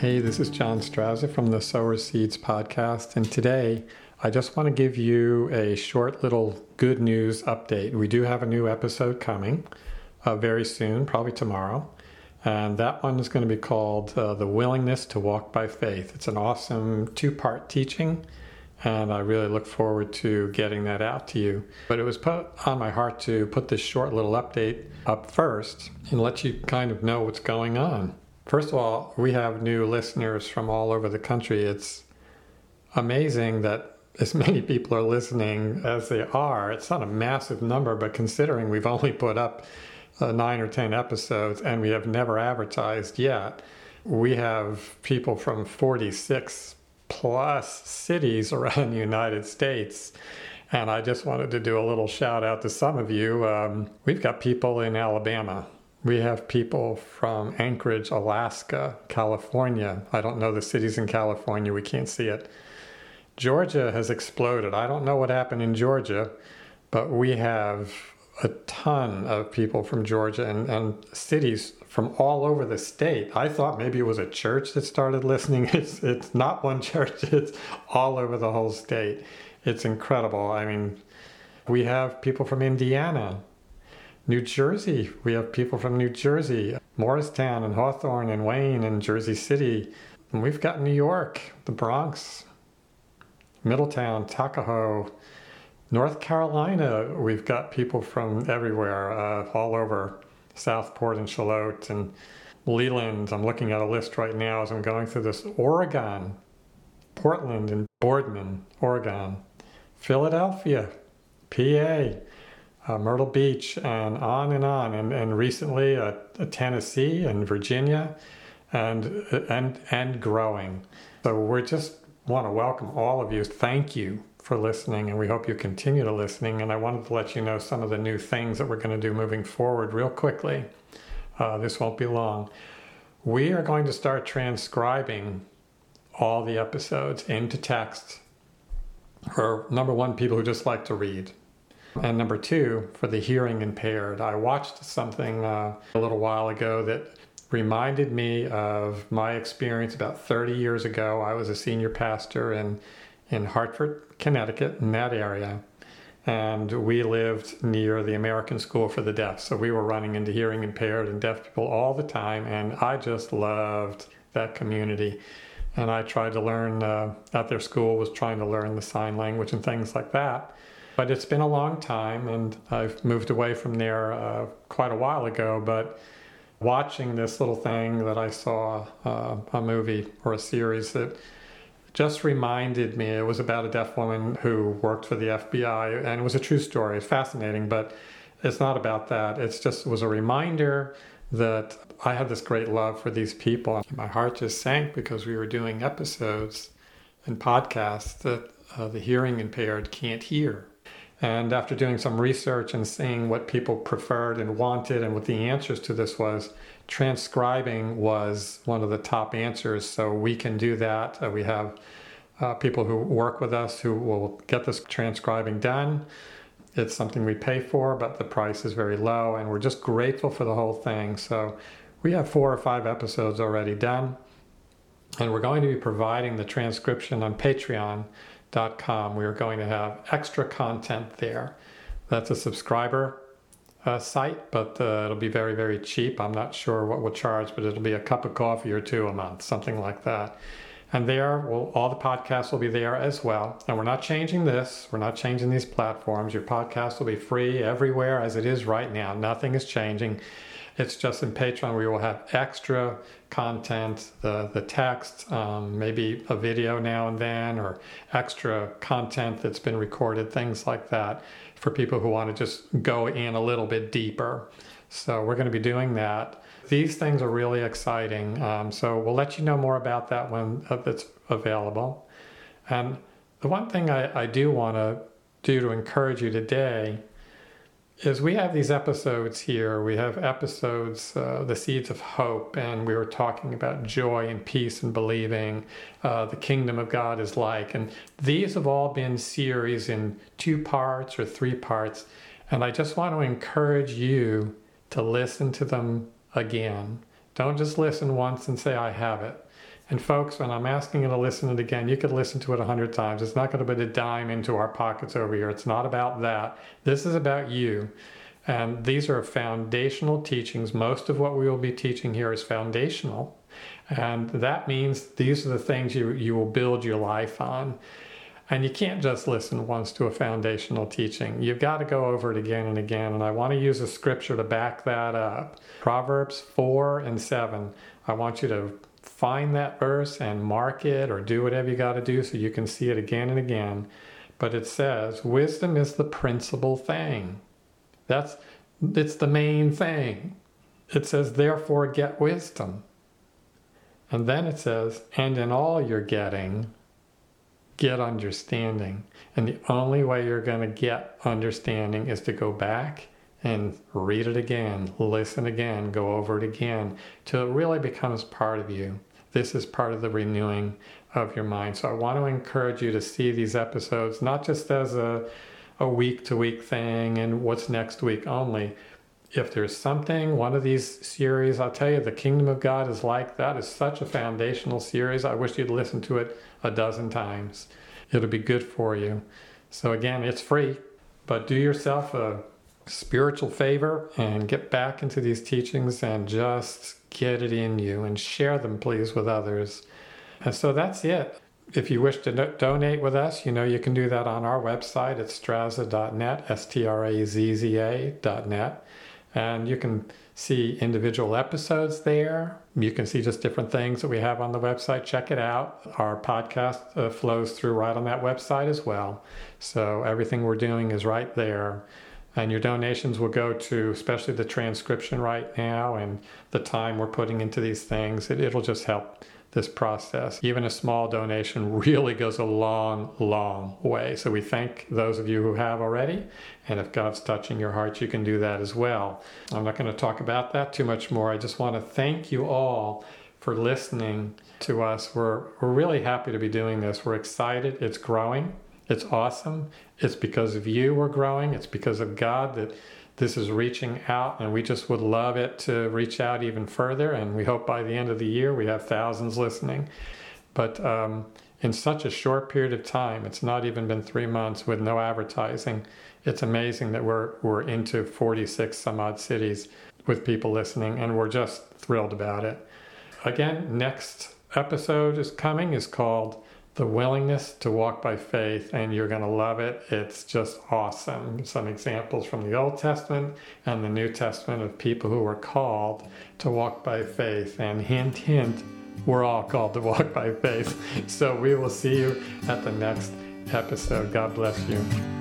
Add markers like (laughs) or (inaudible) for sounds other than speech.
Hey, this is John Strazza from the Sower's Seeds podcast, and today I just want to give you a short little good news update. We do have a new episode coming uh, very soon, probably tomorrow, and that one is going to be called uh, The Willingness to Walk by Faith. It's an awesome two part teaching, and I really look forward to getting that out to you. But it was put on my heart to put this short little update up first and let you kind of know what's going on. First of all, we have new listeners from all over the country. It's amazing that as (laughs) many people are listening as they are. It's not a massive number, but considering we've only put up uh, nine or 10 episodes and we have never advertised yet, we have people from 46 plus cities (laughs) around the United States. And I just wanted to do a little shout out to some of you. Um, we've got people in Alabama, we have people from Anchorage, Alaska, California. I don't know the cities in California, we can't see it. Georgia has exploded. I don't know what happened in Georgia, but we have a ton of people from Georgia and, and cities from all over the state. I thought maybe it was a church that started listening. (laughs) It's it's not one church, (laughs) it's all over the whole state. It's incredible. I mean, we have people from Indiana, New Jersey. We have people from New Jersey, Morristown and Hawthorne and Wayne and Jersey City. And we've got New York, the Bronx, Middletown, Tuckahoe, North Carolina. We've got people from everywhere, uh, all over Southport and Charlotte and Leland. I'm looking at a list right now as I'm going through this. Oregon, Portland and Boardman, Oregon, Philadelphia, PA, uh, Myrtle Beach, and on and on. And, and recently, uh, Tennessee and Virginia, and and and growing. So we just want to welcome all of you. Thank you for listening, and we hope you continue to listening. And I wanted to let you know some of the new things that we're going to do moving forward, real quickly. Uh, this won't be long. We are going to start transcribing all the episodes into text for number one, people who just like to read. And number two, for the hearing impaired, I watched something uh, a little while ago that reminded me of my experience about 30 years ago. I was a senior pastor in, in Hartford, Connecticut, in that area. And we lived near the American School for the Deaf. So we were running into hearing impaired and deaf people all the time. And I just loved that community. And I tried to learn uh, at their school, was trying to learn the sign language and things like that. But it's been a long time, and I've moved away from there uh, quite a while ago. But watching this little thing that I saw, uh, a movie or a series that just reminded me it was about a deaf woman who worked for the FBI, and it was a true story. It's fascinating, but it's not about that. It's just it was a reminder that I had this great love for these people. My heart just sank because we were doing episodes and podcasts that uh, the hearing impaired can't hear. And after doing some research and seeing what people preferred and wanted and what the answers to this was, transcribing was one of the top answers. So we can do that. Uh, we have uh, people who work with us who will get this transcribing done. It's something we pay for, but the price is very low, and we're just grateful for the whole thing. So we have four or five episodes already done, and we're going to be providing the transcription on Patreon com. We are going to have extra content there. That's a subscriber uh, site, but uh, it'll be very, very cheap. I'm not sure what we'll charge, but it'll be a cup of coffee or two a month, something like that. And there, will all the podcasts will be there as well. And we're not changing this. We're not changing these platforms. Your podcast will be free everywhere as it is right now. Nothing is changing. It's just in Patreon we will have extra content, the the text, um, maybe a video now and then, or extra content that's been recorded, things like that, for people who want to just go in a little bit deeper. So we're going to be doing that. These things are really exciting. Um, so we'll let you know more about that when uh, it's available. And the one thing I, I do want to do to encourage you today is we have these episodes here. We have episodes, uh, the seeds of hope, and we were talking about joy and peace and believing uh, the kingdom of God is like. And these have all been series in two parts or three parts. And I just want to encourage you to listen to them again. Don't just listen once and say, I have it. And folks, when I'm asking you to listen to it again, you could listen to it a hundred times. It's not going to be a dime into our pockets over here. It's not about that. This is about you. And these are foundational teachings. Most of what we will be teaching here is foundational. And that means these are the things you, you will build your life on. And you can't just listen once to a foundational teaching. You've got to go over it again and again. And I want to use a scripture to back that up Proverbs 4 and 7. I want you to find that verse and mark it or do whatever you got to do so you can see it again and again. But it says, Wisdom is the principal thing. That's it's the main thing. It says, therefore get wisdom. And then it says, and in all you're getting, get understanding. And the only way you're going to get understanding is to go back and read it again, listen again, go over it again, till it really becomes part of you. This is part of the renewing of your mind. So I want to encourage you to see these episodes not just as a, a week to week thing and what's next week only. If there's something, one of these series, I'll tell you, the Kingdom of God is like that is such a foundational series. I wish you'd listen to it a dozen times. It'll be good for you. So, again, it's free, but do yourself a spiritual favor and get back into these teachings and just get it in you and share them, please, with others. And so that's it. If you wish to do- donate with us, you know you can do that on our website at strazza.net, S T R A Z Z A.net. And you can see individual episodes there. You can see just different things that we have on the website. Check it out. Our podcast uh, flows through right on that website as well. So everything we're doing is right there. And your donations will go to, especially the transcription right now and the time we're putting into these things. It, it'll just help this process. Even a small donation really goes a long, long way. So we thank those of you who have already. And if God's touching your heart, you can do that as well. I'm not going to talk about that too much more. I just want to thank you all for listening to us. We're, we're really happy to be doing this. We're excited. It's growing. It's awesome. It's because of you we're growing. It's because of God that this is reaching out, and we just would love it to reach out even further. And we hope by the end of the year we have thousands listening. But um, in such a short period of time, it's not even been three months with no advertising. It's amazing that we're we're into 46 some odd cities with people listening, and we're just thrilled about it. Again, next episode is coming is called the willingness to walk by faith, and you're going to love it. It's just awesome. Some examples from the Old Testament and the New Testament of people who were called to walk by faith. And hint, hint, we're all called to walk by faith. (laughs) So we will see you at the next episode. God bless you.